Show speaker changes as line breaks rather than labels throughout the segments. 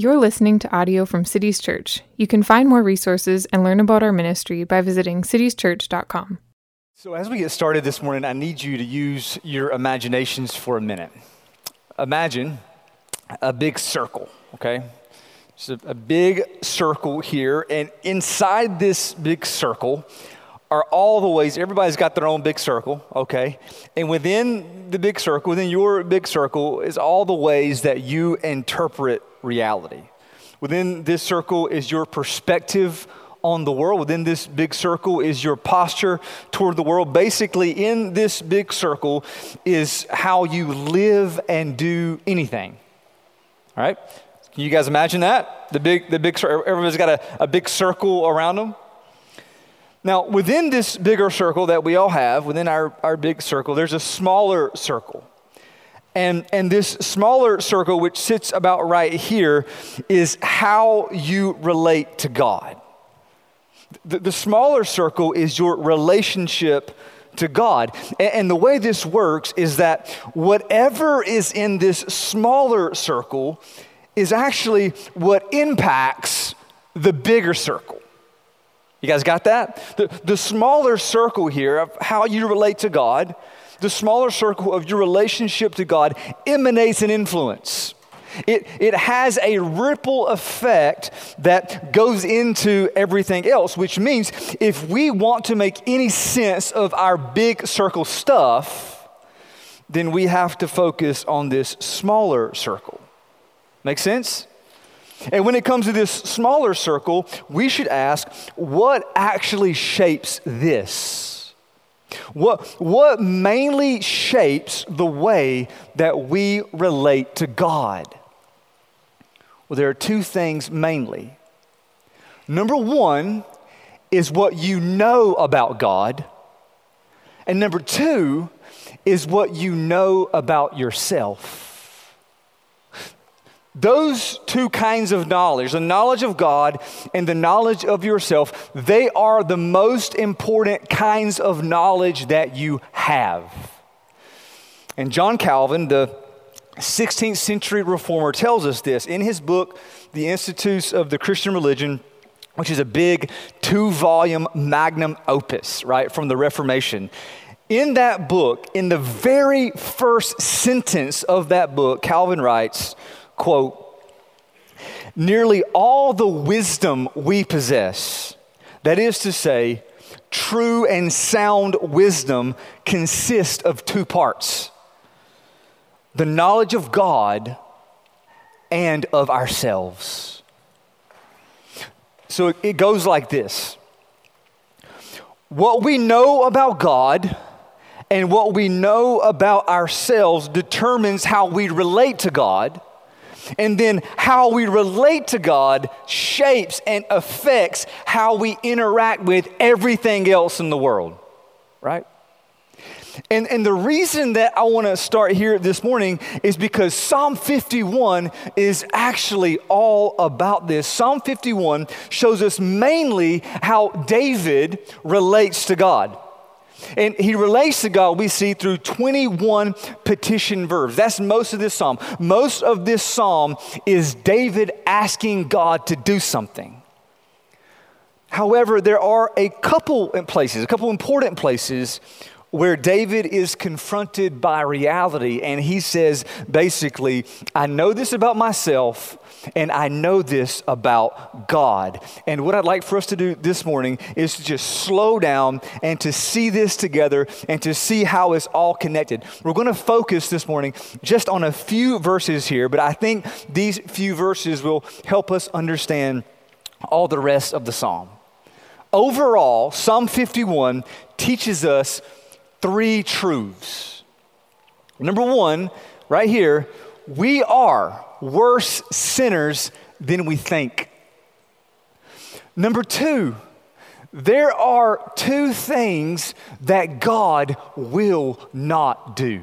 You're listening to audio from Cities Church. You can find more resources and learn about our ministry by visiting citieschurch.com.
So, as we get started this morning, I need you to use your imaginations for a minute. Imagine a big circle, okay? It's a, a big circle here, and inside this big circle are all the ways, everybody's got their own big circle, okay? And within the big circle, within your big circle, is all the ways that you interpret reality. Within this circle is your perspective on the world. Within this big circle is your posture toward the world. Basically, in this big circle is how you live and do anything. All right? Can you guys imagine that? The big, the big, everybody's got a, a big circle around them. Now, within this bigger circle that we all have, within our, our big circle, there's a smaller circle. And, and this smaller circle, which sits about right here, is how you relate to God. The, the smaller circle is your relationship to God. And, and the way this works is that whatever is in this smaller circle is actually what impacts the bigger circle. You guys got that? The, the smaller circle here of how you relate to God, the smaller circle of your relationship to God emanates an influence. It, it has a ripple effect that goes into everything else, which means if we want to make any sense of our big circle stuff, then we have to focus on this smaller circle. Make sense? And when it comes to this smaller circle, we should ask what actually shapes this? What, what mainly shapes the way that we relate to God? Well, there are two things mainly. Number one is what you know about God, and number two is what you know about yourself. Those two kinds of knowledge, the knowledge of God and the knowledge of yourself, they are the most important kinds of knowledge that you have. And John Calvin, the 16th century reformer, tells us this in his book, The Institutes of the Christian Religion, which is a big two volume magnum opus, right, from the Reformation. In that book, in the very first sentence of that book, Calvin writes, quote, nearly all the wisdom we possess, that is to say, true and sound wisdom, consists of two parts the knowledge of God and of ourselves. So it goes like this What we know about God and what we know about ourselves determines how we relate to God and then how we relate to God shapes and affects how we interact with everything else in the world, right? And, and the reason that I want to start here this morning is because Psalm 51 is actually all about this. Psalm 51 shows us mainly how David relates to God. And he relates to God, we see, through 21 petition verbs. That's most of this psalm. Most of this psalm is David asking God to do something. However, there are a couple places, a couple important places where David is confronted by reality and he says basically, I know this about myself and I know this about God. And what I'd like for us to do this morning is to just slow down and to see this together and to see how it's all connected. We're going to focus this morning just on a few verses here, but I think these few verses will help us understand all the rest of the psalm. Overall, Psalm 51 teaches us three truths. Number one, right here, we are worse sinners than we think. Number two, there are two things that God will not do.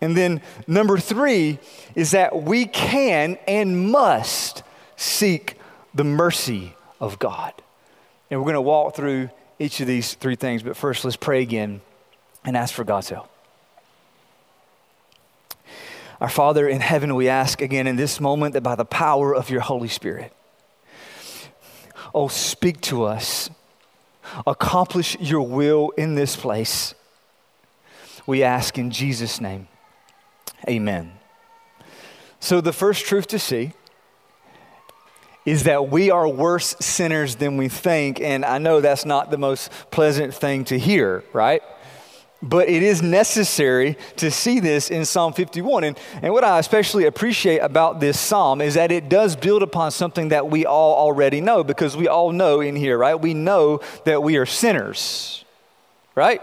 And then number three is that we can and must seek the mercy of God. And we're going to walk through each of these three things, but first let's pray again and ask for God's help. Our Father in heaven, we ask again in this moment that by the power of your Holy Spirit, oh, speak to us, accomplish your will in this place. We ask in Jesus' name. Amen. So, the first truth to see is that we are worse sinners than we think. And I know that's not the most pleasant thing to hear, right? But it is necessary to see this in Psalm 51. And, and what I especially appreciate about this psalm is that it does build upon something that we all already know, because we all know in here, right? We know that we are sinners, right?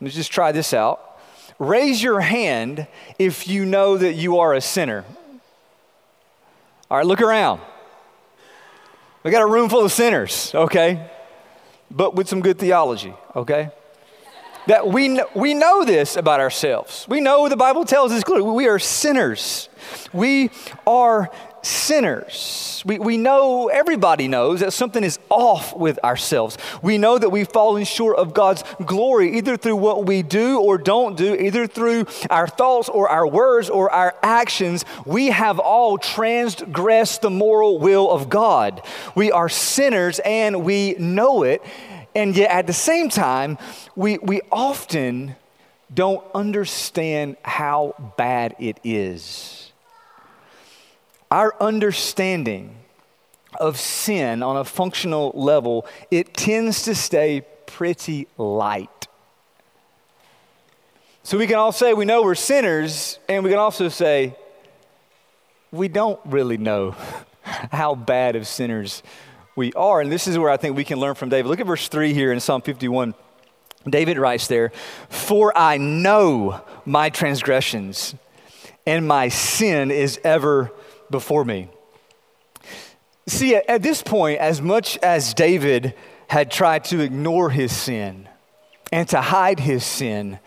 Let's just try this out. Raise your hand if you know that you are a sinner. All right, look around. We got a room full of sinners, okay? But with some good theology, okay? That we, we know this about ourselves. We know the Bible tells us clearly we are sinners. We are sinners. We, we know, everybody knows that something is off with ourselves. We know that we've fallen short of God's glory, either through what we do or don't do, either through our thoughts or our words or our actions. We have all transgressed the moral will of God. We are sinners and we know it. And yet at the same time, we, we often don't understand how bad it is our understanding of sin on a functional level, it tends to stay pretty light. So we can all say we know we're sinners, and we can also say we don't really know how bad of sinners we are. And this is where I think we can learn from David. Look at verse 3 here in Psalm 51. David writes there, For I know my transgressions, and my sin is ever before me. See, at this point, as much as David had tried to ignore his sin and to hide his sin,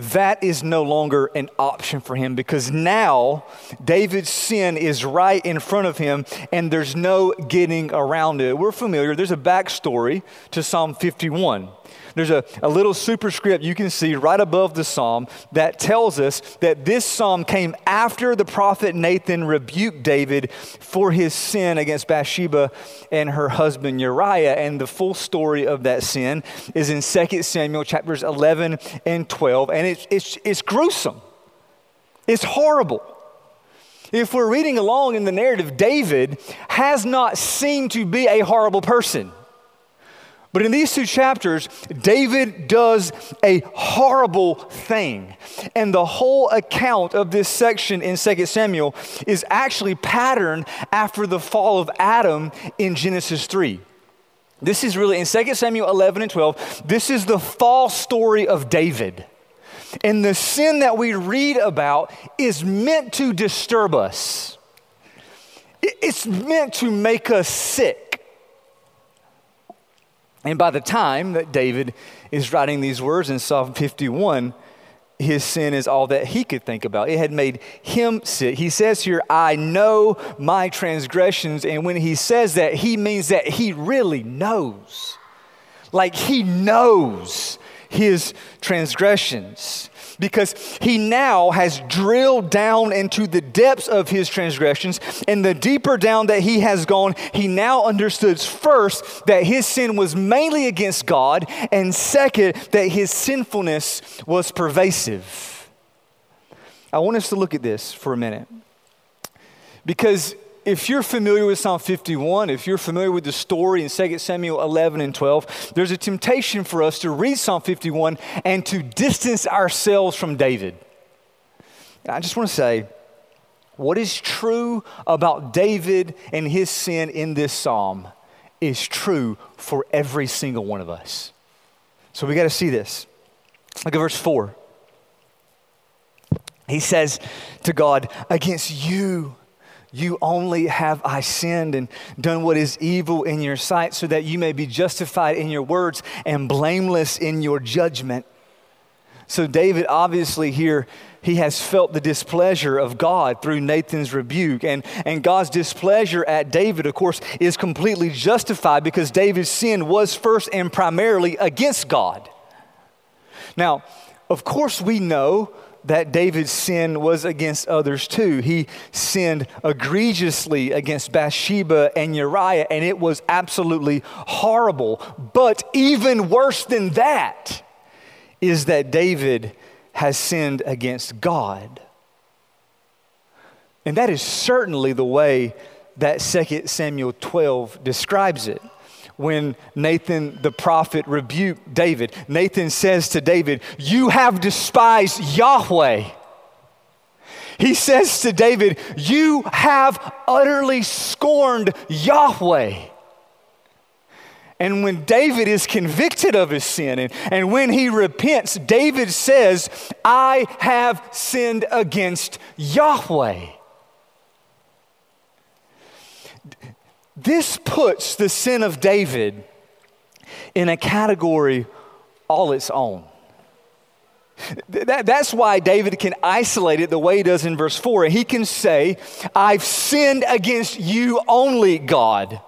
that is no longer an option for him because now David's sin is right in front of him and there's no getting around it. We're familiar, there's a backstory to Psalm 51. There's a, a little superscript you can see right above the psalm that tells us that this psalm came after the prophet Nathan rebuked David for his sin against Bathsheba and her husband Uriah. And the full story of that sin is in 2 Samuel chapters 11 and 12. And it's, it's, it's gruesome, it's horrible. If we're reading along in the narrative, David has not seemed to be a horrible person. But in these two chapters, David does a horrible thing. And the whole account of this section in 2 Samuel is actually patterned after the fall of Adam in Genesis 3. This is really in 2 Samuel 11 and 12, this is the fall story of David. And the sin that we read about is meant to disturb us, it's meant to make us sick. And by the time that David is writing these words in Psalm 51, his sin is all that he could think about. It had made him sick. He says here, I know my transgressions. And when he says that, he means that he really knows. Like he knows his transgressions because he now has drilled down into the depths of his transgressions. And the deeper down that he has gone, he now understood first that his sin was mainly against God, and second, that his sinfulness was pervasive. I want us to look at this for a minute because if you're familiar with Psalm 51, if you're familiar with the story in 2 Samuel 11 and 12, there's a temptation for us to read Psalm 51 and to distance ourselves from David. I just want to say, what is true about David and his sin in this psalm is true for every single one of us. So we got to see this. Look at verse 4. He says to God, Against you, you only have I sinned and done what is evil in your sight, so that you may be justified in your words and blameless in your judgment. So, David obviously here, he has felt the displeasure of God through Nathan's rebuke. And, and God's displeasure at David, of course, is completely justified because David's sin was first and primarily against God. Now, of course, we know that David's sin was against others too. He sinned egregiously against Bathsheba and Uriah, and it was absolutely horrible. But even worse than that is that David has sinned against God. And that is certainly the way that 2 Samuel 12 describes it. When Nathan the prophet rebuked David, Nathan says to David, You have despised Yahweh. He says to David, You have utterly scorned Yahweh. And when David is convicted of his sin and, and when he repents, David says, I have sinned against Yahweh. This puts the sin of David in a category all its own. That, that's why David can isolate it the way he does in verse 4. He can say, I've sinned against you only, God.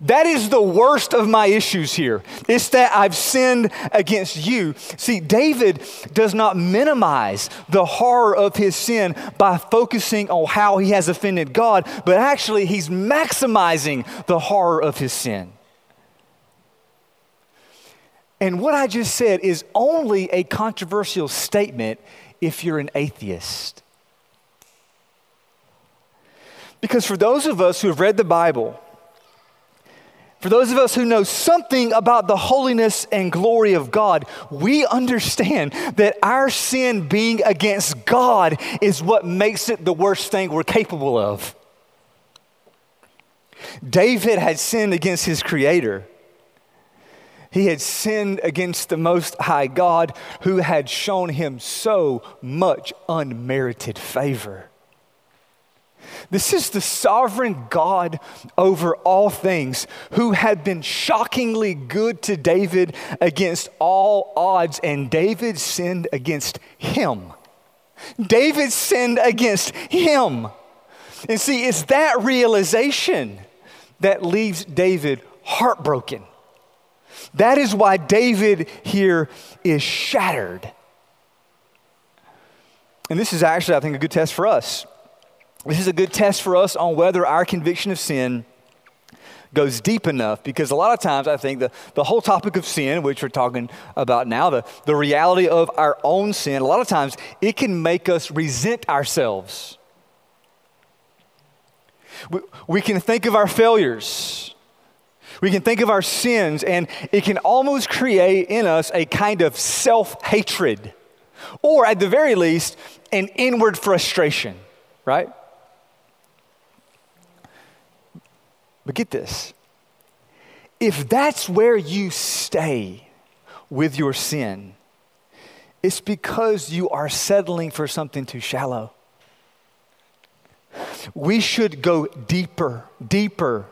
That is the worst of my issues here. It's that I've sinned against you. See, David does not minimize the horror of his sin by focusing on how he has offended God, but actually he's maximizing the horror of his sin. And what I just said is only a controversial statement if you're an atheist. Because for those of us who have read the Bible, for those of us who know something about the holiness and glory of God, we understand that our sin being against God is what makes it the worst thing we're capable of. David had sinned against his creator. He had sinned against the Most High God who had shown him so much unmerited favor. This is the sovereign God over all things who had been shockingly good to David against all odds, and David sinned against him. David sinned against him. And see, it's that realization that leaves David heartbroken. That is why David here is shattered. And this is actually, I think, a good test for us. This is a good test for us on whether our conviction of sin goes deep enough because a lot of times I think the, the whole topic of sin, which we're talking about now, the, the reality of our own sin, a lot of times it can make us resent ourselves. We, we can think of our failures. We can think of our sins, and it can almost create in us a kind of self hatred, or at the very least, an inward frustration, right? But get this if that's where you stay with your sin, it's because you are settling for something too shallow. We should go deeper, deeper.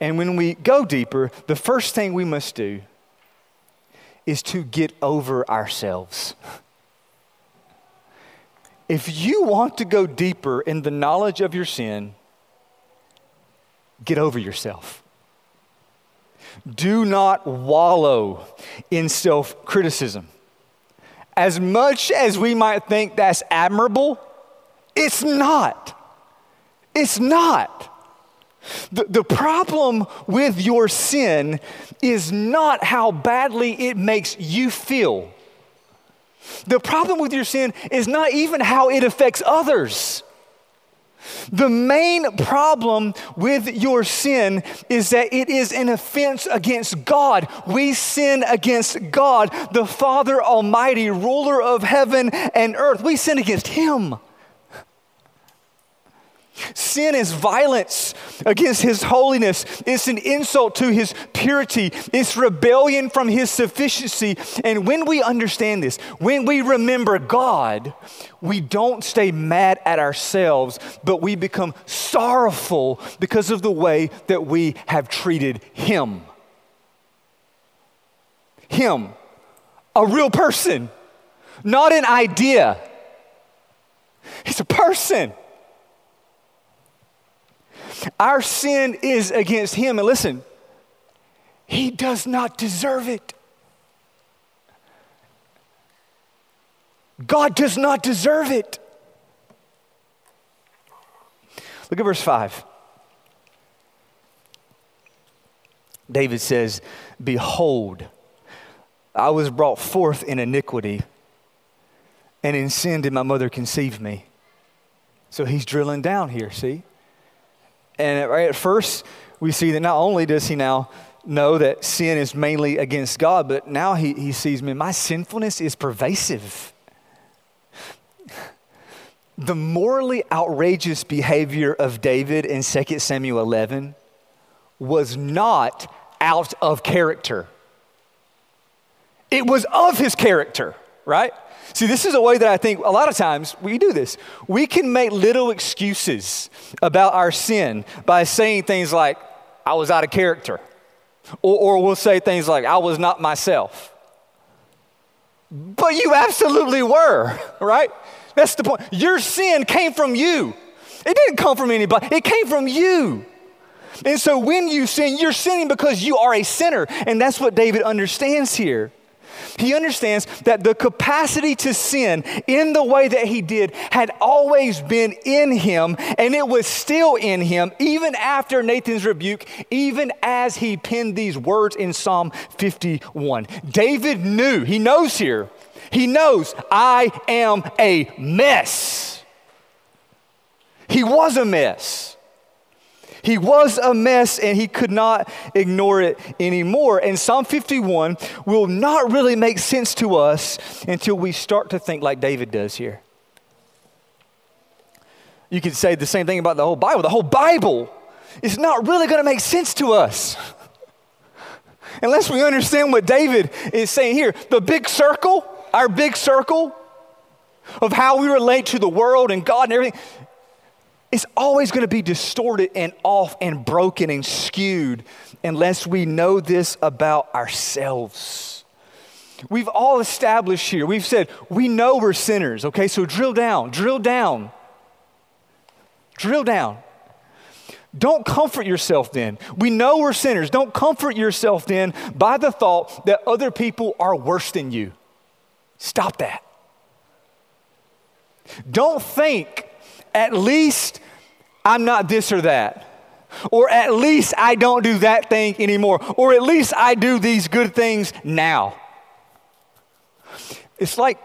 And when we go deeper, the first thing we must do is to get over ourselves. If you want to go deeper in the knowledge of your sin, get over yourself. Do not wallow in self criticism. As much as we might think that's admirable, it's not. It's not. The, the problem with your sin is not how badly it makes you feel. The problem with your sin is not even how it affects others. The main problem with your sin is that it is an offense against God. We sin against God, the Father Almighty, ruler of heaven and earth. We sin against Him. Sin is violence against His holiness. It's an insult to His purity. It's rebellion from His sufficiency. And when we understand this, when we remember God, we don't stay mad at ourselves, but we become sorrowful because of the way that we have treated Him. Him, a real person, not an idea. He's a person. Our sin is against him. And listen, he does not deserve it. God does not deserve it. Look at verse 5. David says, Behold, I was brought forth in iniquity, and in sin did my mother conceive me. So he's drilling down here, see? And at first, we see that not only does he now know that sin is mainly against God, but now he, he sees me, my sinfulness is pervasive. The morally outrageous behavior of David in 2 Samuel 11 was not out of character. It was of his character, right? See, this is a way that I think a lot of times we do this. We can make little excuses about our sin by saying things like, I was out of character. Or, or we'll say things like, I was not myself. But you absolutely were, right? That's the point. Your sin came from you. It didn't come from anybody, it came from you. And so when you sin, you're sinning because you are a sinner. And that's what David understands here. He understands that the capacity to sin in the way that he did had always been in him, and it was still in him, even after Nathan's rebuke, even as he penned these words in Psalm 51. David knew, he knows here, he knows, I am a mess. He was a mess. He was a mess and he could not ignore it anymore. And Psalm 51 will not really make sense to us until we start to think like David does here. You could say the same thing about the whole Bible. The whole Bible is not really going to make sense to us unless we understand what David is saying here. The big circle, our big circle of how we relate to the world and God and everything, it's always going to be distorted and off and broken and skewed unless we know this about ourselves. We've all established here, we've said, we know we're sinners, okay? So drill down, drill down, drill down. Don't comfort yourself then. We know we're sinners. Don't comfort yourself then by the thought that other people are worse than you. Stop that. Don't think at least I'm not this or that. Or at least I don't do that thing anymore. Or at least I do these good things now. It's like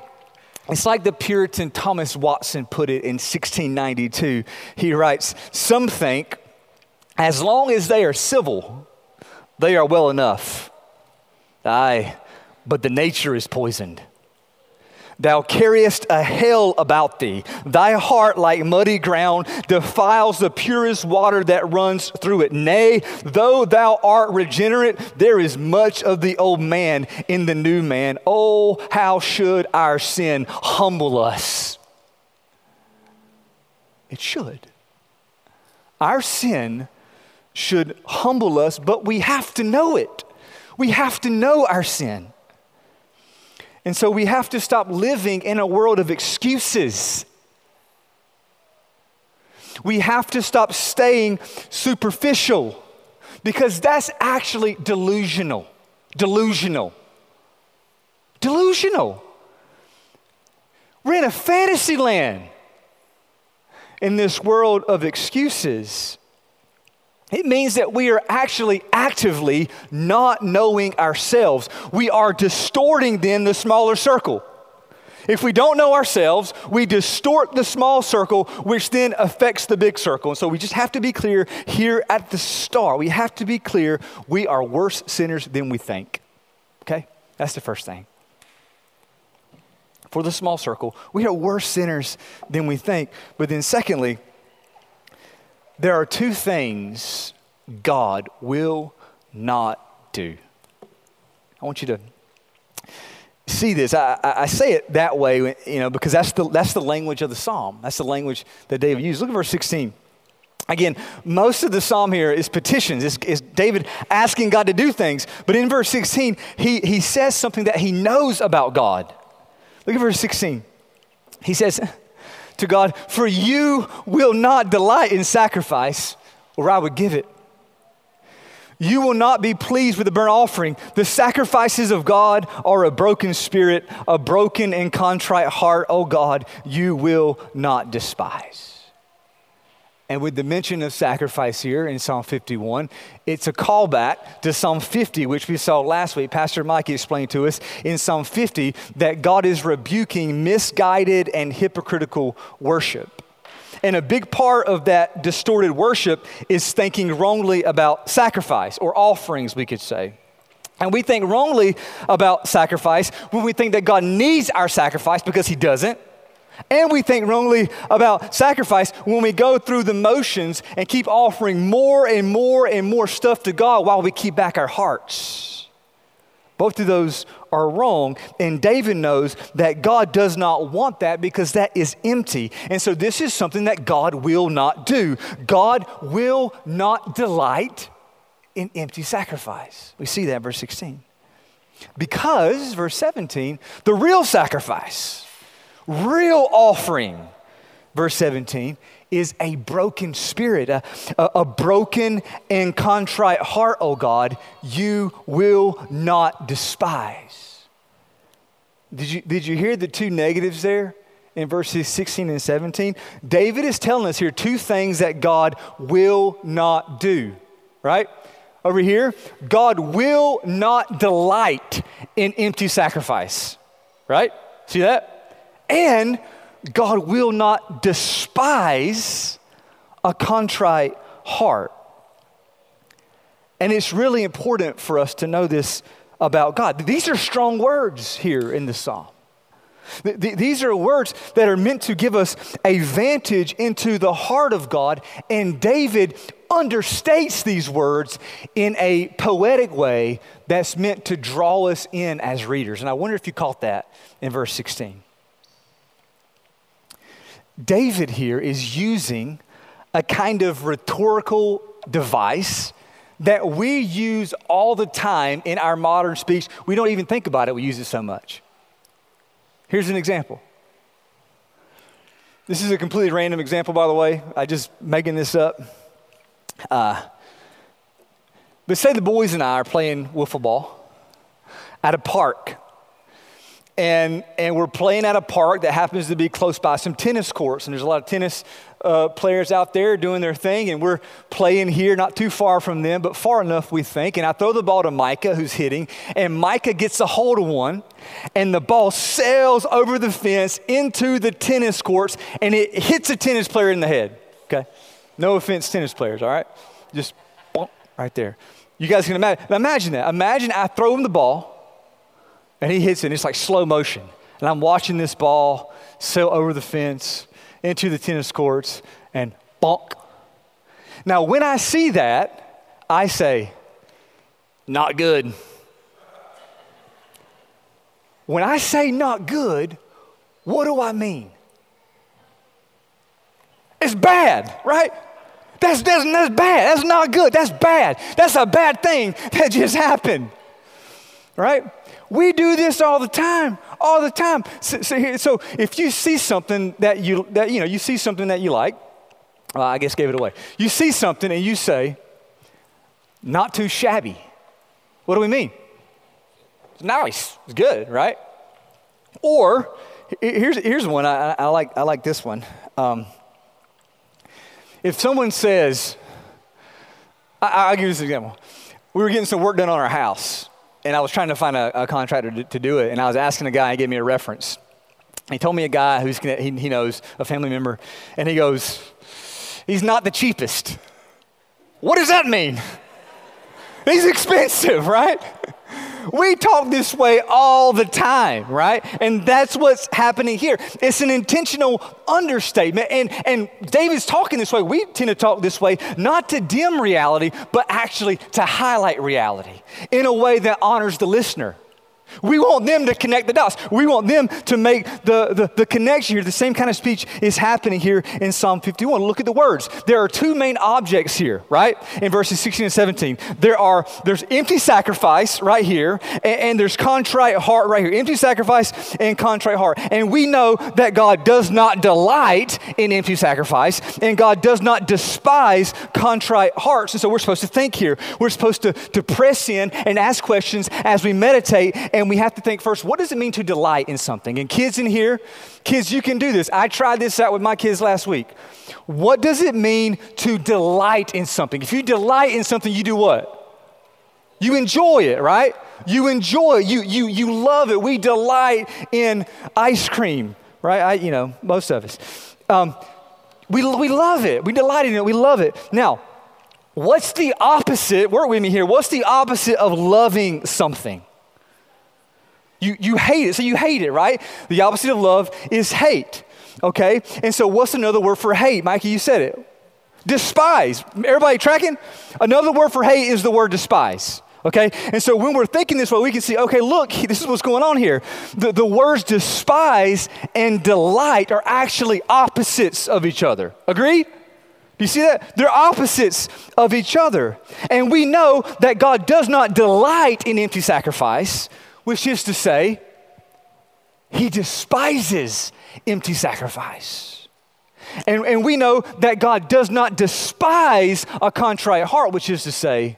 it's like the Puritan Thomas Watson put it in 1692. He writes, Some think as long as they are civil, they are well enough. Aye, but the nature is poisoned. Thou carriest a hell about thee. Thy heart, like muddy ground, defiles the purest water that runs through it. Nay, though thou art regenerate, there is much of the old man in the new man. Oh, how should our sin humble us? It should. Our sin should humble us, but we have to know it. We have to know our sin. And so we have to stop living in a world of excuses. We have to stop staying superficial because that's actually delusional. Delusional. Delusional. We're in a fantasy land in this world of excuses. It means that we are actually actively not knowing ourselves. We are distorting then the smaller circle. If we don't know ourselves, we distort the small circle, which then affects the big circle. And so we just have to be clear here at the start. We have to be clear we are worse sinners than we think. Okay? That's the first thing. For the small circle, we are worse sinners than we think. But then, secondly, there are two things God will not do. I want you to see this. I, I, say it that way, you know, because that's the, that's the language of the psalm. That's the language that David used. Look at verse 16. Again, most of the psalm here is petitions. It's, it's, David asking God to do things. But in verse 16, he, he says something that he knows about God. Look at verse 16. He says, to God, For you will not delight in sacrifice, or I would give it. You will not be pleased with the burnt offering. The sacrifices of God are a broken spirit, a broken and contrite heart, oh God, you will not despise. And with the mention of sacrifice here in Psalm 51, it's a callback to Psalm 50, which we saw last week. Pastor Mikey explained to us in Psalm 50 that God is rebuking misguided and hypocritical worship. And a big part of that distorted worship is thinking wrongly about sacrifice or offerings, we could say. And we think wrongly about sacrifice when we think that God needs our sacrifice because He doesn't. And we think wrongly about sacrifice when we go through the motions and keep offering more and more and more stuff to God while we keep back our hearts. Both of those are wrong. And David knows that God does not want that because that is empty. And so this is something that God will not do. God will not delight in empty sacrifice. We see that in verse 16. Because, verse 17, the real sacrifice, real offering, verse 17, is a broken spirit, a, a, a, broken and contrite heart, oh God, you will not despise. Did you, did you hear the two negatives there in verses 16 and 17? David is telling us here two things that God will not do, right? Over here, God will not delight in empty sacrifice, right? See that? And God will not despise a contrite heart. And it's really important for us to know this about God. These are strong words here in the psalm. These are words that are meant to give us a vantage into the heart of God, and David understates these words in a poetic way that's meant to draw us in as readers. And I wonder if you caught that in verse 16. David here is using a kind of rhetorical device that we use all the time in our modern speech. We don't even think about it, we use it so much. Here's an example. This is a completely random example, by the way. I just making this up. Uh, but say the boys and I are playing wiffle ball at a park and, and we're playing at a park that happens to be close by some tennis courts. And there's a lot of tennis uh, players out there doing their thing. And we're playing here, not too far from them, but far enough, we think. And I throw the ball to Micah, who's hitting. And Micah gets a hold of one. And the ball sails over the fence into the tennis courts. And it hits a tennis player in the head. Okay? No offense, tennis players, all right? Just right there. You guys can imagine. Imagine that. Imagine I throw him the ball and he hits it, and it's like slow motion. And I'm watching this ball sail over the fence into the tennis courts and bonk. Now, when I see that, I say, not good. When I say not good, what do I mean? It's bad, right? That's, that's, that's bad. That's not good. That's bad. That's a bad thing that just happened, right? We do this all the time, all the time. So, so, so, if you see something that you, that, you know, you see something that you like, I guess gave it away. You see something and you say, not too shabby. What do we mean? It's nice. It's good, right? Or here's, here's one. I, I like, I like this one. Um, if someone says, I, will give you this example. We were getting some work done on our house and I was trying to find a, a contractor to, to, do it, and I was asking a guy, he gave me a reference. He told me a guy who's he, he knows, a family member, and he goes, He's not the cheapest. What does that mean? He's expensive, right? We talk this way all the time, right? And that's what's happening here. It's an intentional understatement. And, and David's talking this way. We tend to talk this way, not to dim reality, but actually to highlight reality in a way that honors the listener. We want them to connect the dots. We want them to make the, the, the, connection here. The same kind of speech is happening here in Psalm 51. Look at the words. There are two main objects here, right? In verses 16 and 17. There are there's empty sacrifice right here, and, and there's contrite heart right here. Empty sacrifice and contrite heart. And we know that God does not delight in empty sacrifice, and God does not despise contrite hearts. And so we're supposed to think here. We're supposed to, to press in and ask questions as we meditate and we have to think first, what does it mean to delight in something? And kids in here, kids, you can do this. I tried this out with my kids last week. What does it mean to delight in something? If you delight in something, you do what? You enjoy it, right? You enjoy it. You, you, you love it. We delight in ice cream, right? I, you know, most of us. Um, we, we love it. We delight in it. We love it. Now, what's the opposite? Work with me here. What's the opposite of loving something? You, you hate it. So you hate it, right? The opposite of love is hate. Okay? And so what's another word for hate? Mikey, you said it. Despise. Everybody tracking? Another word for hate is the word despise. Okay? And so when we're thinking this way, we can see, okay, look, this is what's going on here. The, the words despise and delight are actually opposites of each other. Agreed? Do you see that? They're opposites of each other. And we know that God does not delight in empty sacrifice which is to say, he despises empty sacrifice. And, and we know that God does not despise a contrite heart, which is to say,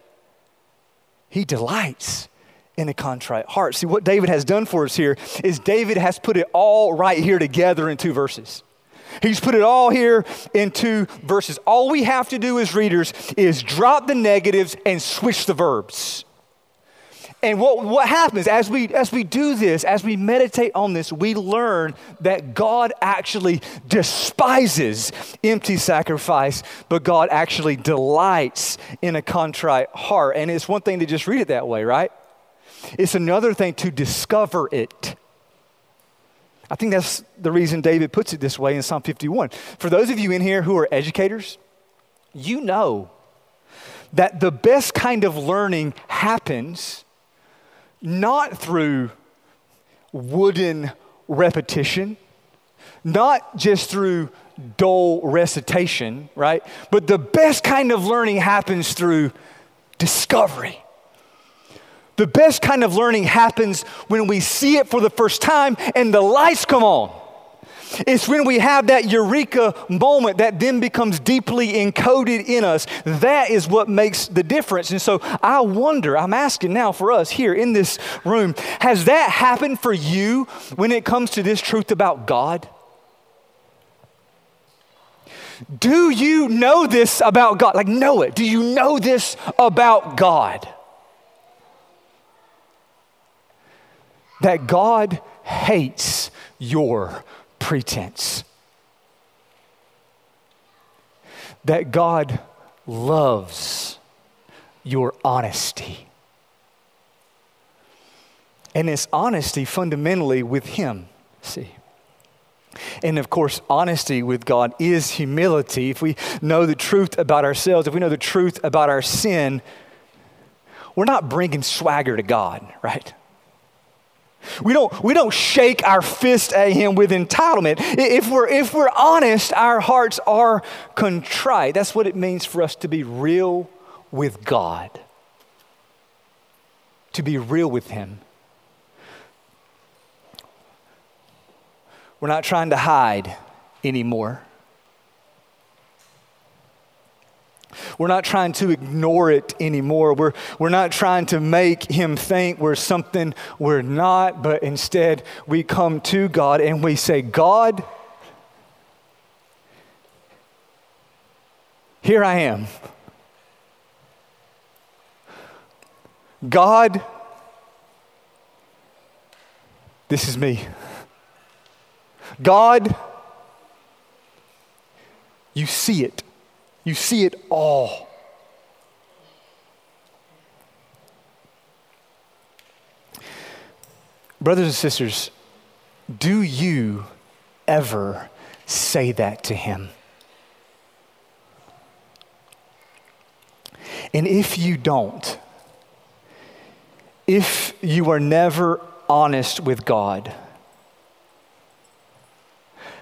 he delights in a contrite heart. See, what David has done for us here is David has put it all right here together in two verses. He's put it all here in two verses. All we have to do as readers is drop the negatives and switch the verbs. And what, what happens as we, as we do this, as we meditate on this, we learn that God actually despises empty sacrifice, but God actually delights in a contrite heart. And it's one thing to just read it that way, right? It's another thing to discover it. I think that's the reason David puts it this way in Psalm 51. For those of you in here who are educators, you know that the best kind of learning happens not through wooden repetition, not just through dull recitation, right? But the best kind of learning happens through discovery. The best kind of learning happens when we see it for the first time and the lights come on. It's when we have that eureka moment that then becomes deeply encoded in us. That is what makes the difference. And so I wonder, I'm asking now for us here in this room, has that happened for you when it comes to this truth about God? Do you know this about God? Like, know it. Do you know this about God? That God hates your pretense. That God loves your honesty. And it's honesty fundamentally with Him. See? And of course, honesty with God is humility. If we know the truth about ourselves, if we know the truth about our sin, we're not bringing swagger to God, right? We don't, we don't shake our fist at him with entitlement. If we're, if we're honest, our hearts are contrite. That's what it means for us to be real with God, to be real with him. We're not trying to hide anymore. We're not trying to ignore it anymore. We're, we're not trying to make him think we're something we're not, but instead we come to God and we say, God, here I am. God, this is me. God, you see it. You see it all. Brothers and sisters, do you ever say that to him? And if you don't, if you are never honest with God,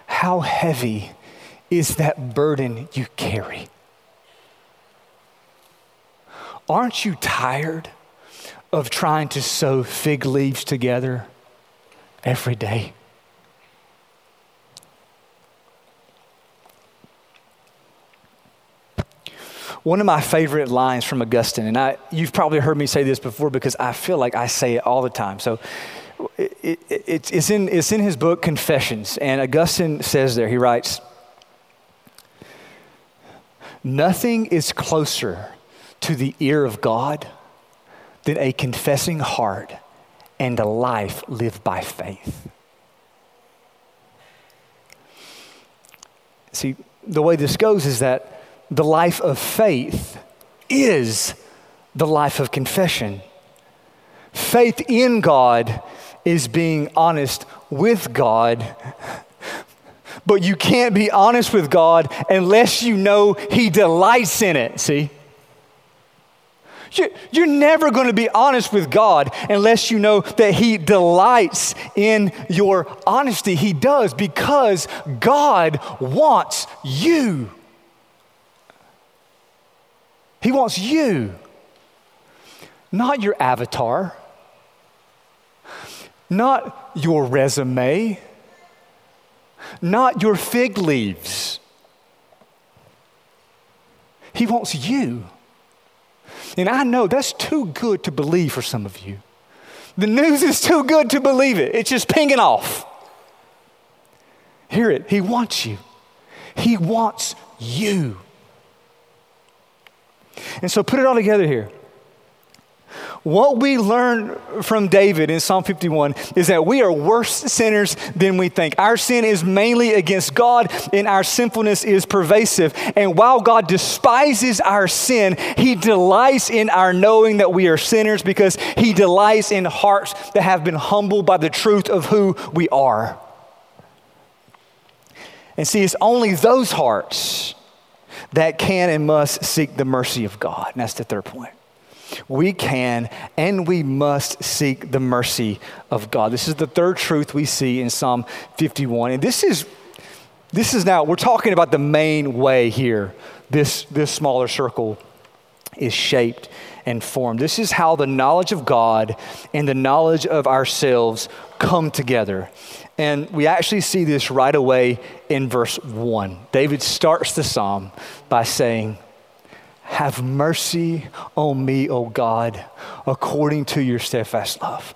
how heavy is that burden you carry? Aren't you tired of trying to sew fig leaves together every day? One of my favorite lines from Augustine, and I, you've probably heard me say this before because I feel like I say it all the time. So it, it, it's, in, it's in his book, Confessions. And Augustine says there, he writes, Nothing is closer to the ear of God than a confessing heart and a life lived by faith. See, the way this goes is that the life of faith is the life of confession. Faith in God is being honest with God. But you can't be honest with God unless you know He delights in it, see? You're never going to be honest with God unless you know that He delights in your honesty. He does because God wants you. He wants you, not your avatar, not your resume, not your fig leaves. He wants you. And I know that's too good to believe for some of you. The news is too good to believe it, it's just pinging off. Hear it. He wants you. He wants you. And so put it all together here. What we learn from David in Psalm 51 is that we are worse sinners than we think. Our sin is mainly against God, and our sinfulness is pervasive. And while God despises our sin, He delights in our knowing that we are sinners because He delights in hearts that have been humbled by the truth of who we are. And see, it's only those hearts that can and must seek the mercy of God. And that's the third point. We can and we must seek the mercy of God. This is the third truth we see in Psalm 51. And this is this is now we're talking about the main way here. This this smaller circle is shaped and formed. This is how the knowledge of God and the knowledge of ourselves come together. And we actually see this right away in verse 1. David starts the psalm by saying, Have mercy on me, O God, according to your steadfast love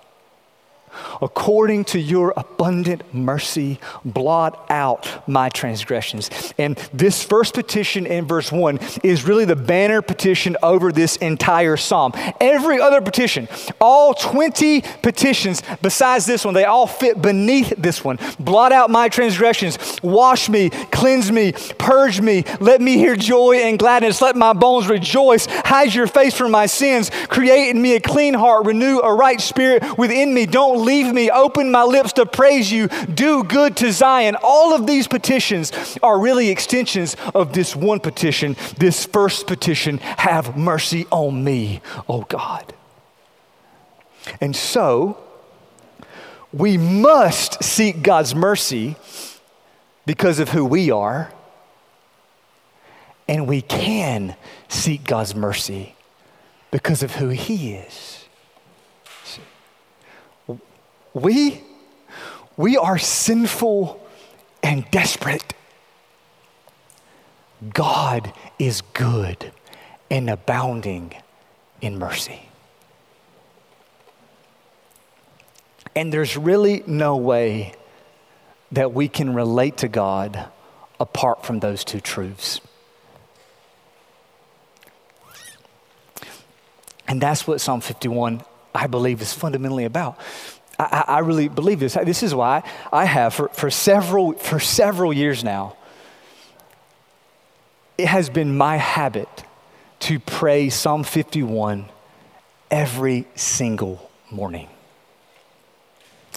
according to your abundant mercy, blot out my transgressions. And this first petition in verse 1 is really the banner petition over this entire psalm. Every other petition, all 20 petitions besides this one, they all fit beneath this one. Blot out my transgressions, wash me, cleanse me, purge me, let me hear joy and gladness, let my bones rejoice, hide your face from my sins, create in me a clean heart, renew a right spirit within me. Don't leave me. Open my lips to praise you. Do good to Zion. All of these petitions are really extensions of this one petition, this first petition Have mercy on me, oh God. And so, we must seek God's mercy because of who we are, and we can seek God's mercy because of who He is. We, we are sinful and desperate. God is good and abounding in mercy. And there's really no way that we can relate to God apart from those two truths. And that's what Psalm 51, I believe, is fundamentally about. I, I really believe this. This is why I have for, for, several, for several years now, it has been my habit to pray Psalm 51 every single morning.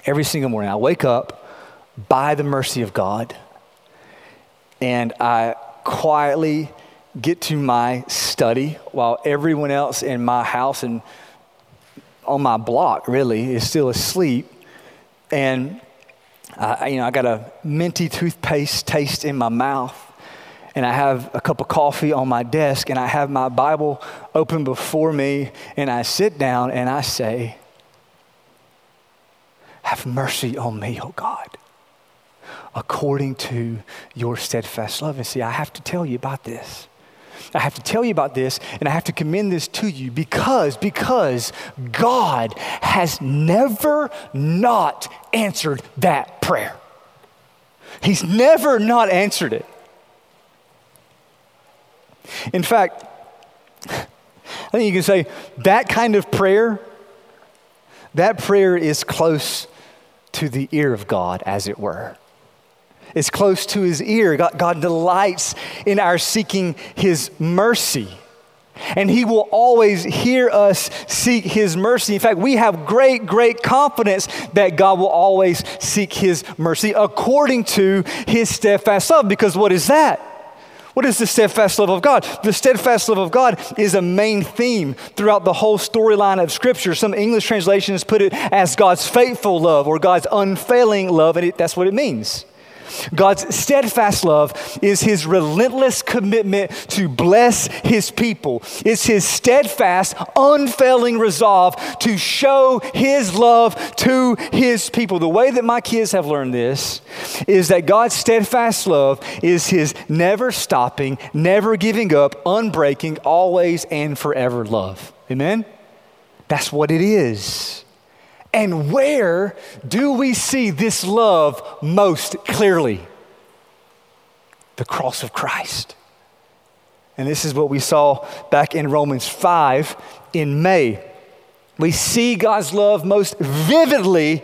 Every single morning. I wake up by the mercy of God and I quietly get to my study while everyone else in my house and on my block really is still asleep, and uh, you know, I got a minty toothpaste taste in my mouth, and I have a cup of coffee on my desk, and I have my Bible open before me, and I sit down and I say, Have mercy on me, O God, according to your steadfast love. And see, I have to tell you about this. I have to tell you about this and I have to commend this to you because because God has never not answered that prayer. He's never not answered it. In fact, I think you can say that kind of prayer that prayer is close to the ear of God as it were is close to his ear. God, God delights in our seeking his mercy. And he will always hear us seek his mercy. In fact, we have great, great confidence that God will always seek his mercy according to his steadfast love. Because what is that? What is the steadfast love of God? The steadfast love of God is a main theme throughout the whole storyline of Scripture. Some English translations put it as God's faithful love or God's unfailing love, and it, that's what it means. God's steadfast love is his relentless commitment to bless his people. It's his steadfast, unfailing resolve to show his love to his people. The way that my kids have learned this is that God's steadfast love is his never stopping, never giving up, unbreaking, always and forever love. Amen? That's what it is. And where do we see this love most clearly? The cross of Christ. And this is what we saw back in Romans 5 in May. We see God's love most vividly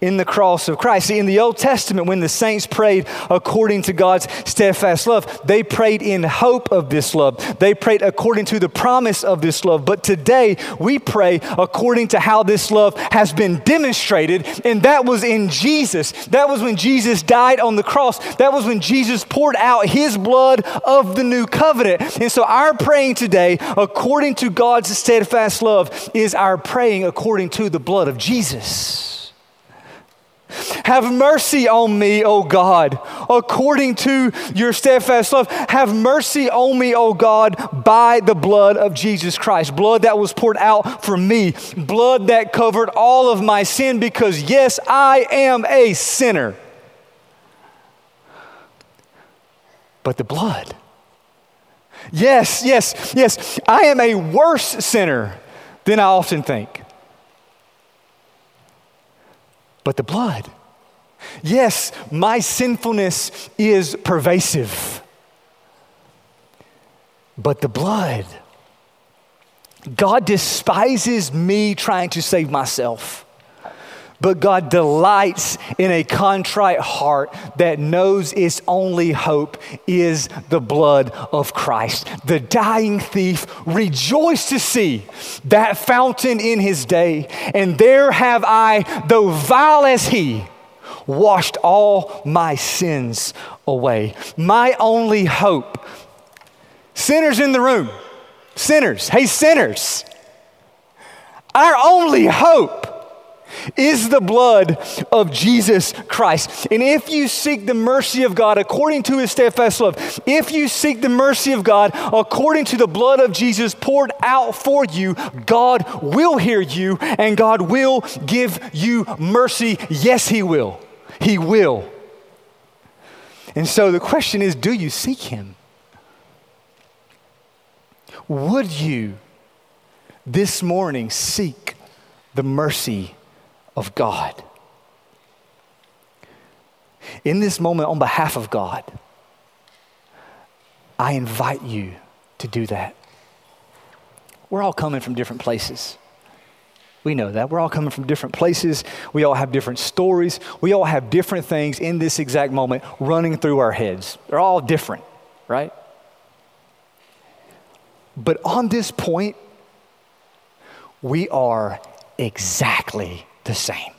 in the cross of Christ. See, in the Old Testament, when the saints prayed according to God's steadfast love, they prayed in hope of this love. They prayed according to the promise of this love. But today, we pray according to how this love has been demonstrated, and that was in Jesus. That was when Jesus died on the cross. That was when Jesus poured out his blood of the new covenant. And so, our praying today, according to God's steadfast love, is our praying according to the blood of Jesus. Have mercy on me, O God, according to your steadfast love. Have mercy on me, O God, by the blood of Jesus Christ. Blood that was poured out for me. Blood that covered all of my sin because, yes, I am a sinner. But the blood. Yes, yes, yes, I am a worse sinner than I often think but the blood. Yes, my sinfulness is pervasive, but the blood. God despises me trying to save myself. But God delights in a contrite heart that knows its only hope is the blood of Christ. The dying thief rejoiced to see that fountain in his day, and there have I, though vile as he, washed all my sins away. My only hope. Sinners in the room, sinners, hey, sinners. Our only hope is the blood of Jesus Christ. And if you seek the mercy of God according to his steadfast love, if you seek the mercy of God according to the blood of Jesus poured out for you, God will hear you and God will give you mercy. Yes, he will. He will. And so the question is do you seek him? Would you this morning seek the mercy of God. In this moment, on behalf of God, I invite you to do that. We're all coming from different places. We know that. We're all coming from different places. We all have different stories. We all have different things in this exact moment running through our heads. They're all different, right? But on this point, we are exactly the same.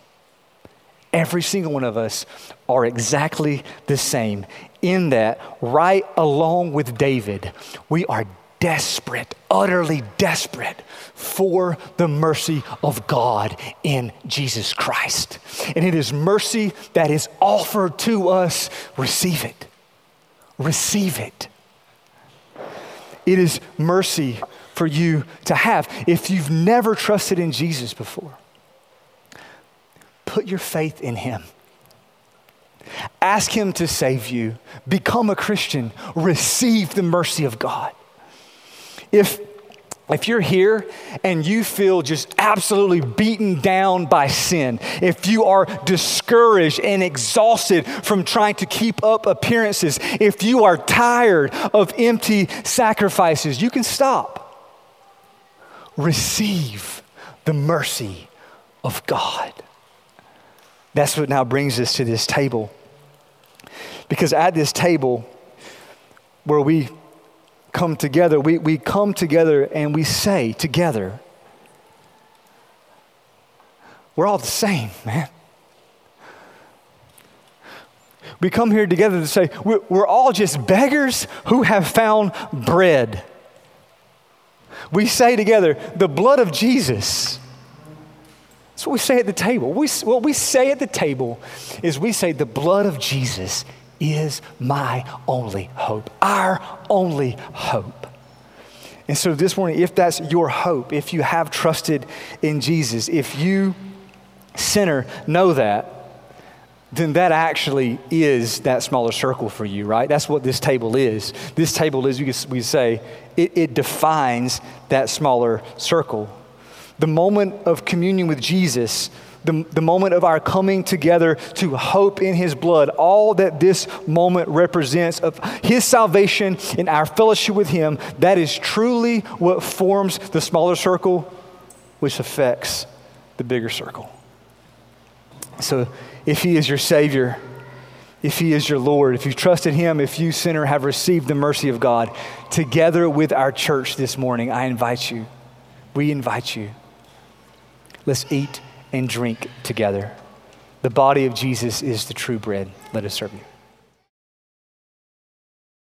Every single one of us are exactly the same in that, right along with David, we are desperate, utterly desperate for the mercy of God in Jesus Christ. And it is mercy that is offered to us. Receive it. Receive it. It is mercy for you to have. If you've never trusted in Jesus before, put your faith in Him. Ask Him to save you. Become a Christian. Receive the mercy of God. If if you're here and you feel just absolutely beaten down by sin, if you are discouraged and exhausted from trying to keep up appearances, if you are tired of empty sacrifices, you can stop. Receive the mercy of God. That's what now brings us to this table. Because at this table, where we come together, we, we come together and we say together, we're all the same, man. We come here together to say, we're, we're all just beggars who have found bread. We say together, the blood of Jesus. That's what we say at the table. We, what we say at the table is we say, the blood of Jesus is my only hope, our only hope. And so this morning, if that's your hope, if you have trusted in Jesus, if you, sinner, know that, then that actually is that smaller circle for you, right? That's what this table is. This table is, we say, it, it defines that smaller circle. The moment of communion with Jesus the, the moment of our coming together to hope in his blood, all that this moment represents of his salvation and our fellowship with him, that is truly what forms the smaller circle, which affects the bigger circle. So if he is your Savior, if he is your Lord, if you've trusted him, if you, sinner, have received the mercy of God, together with our church this morning, I invite you, we invite you. Let's eat and drink together. The body of Jesus is the true bread. Let us serve you.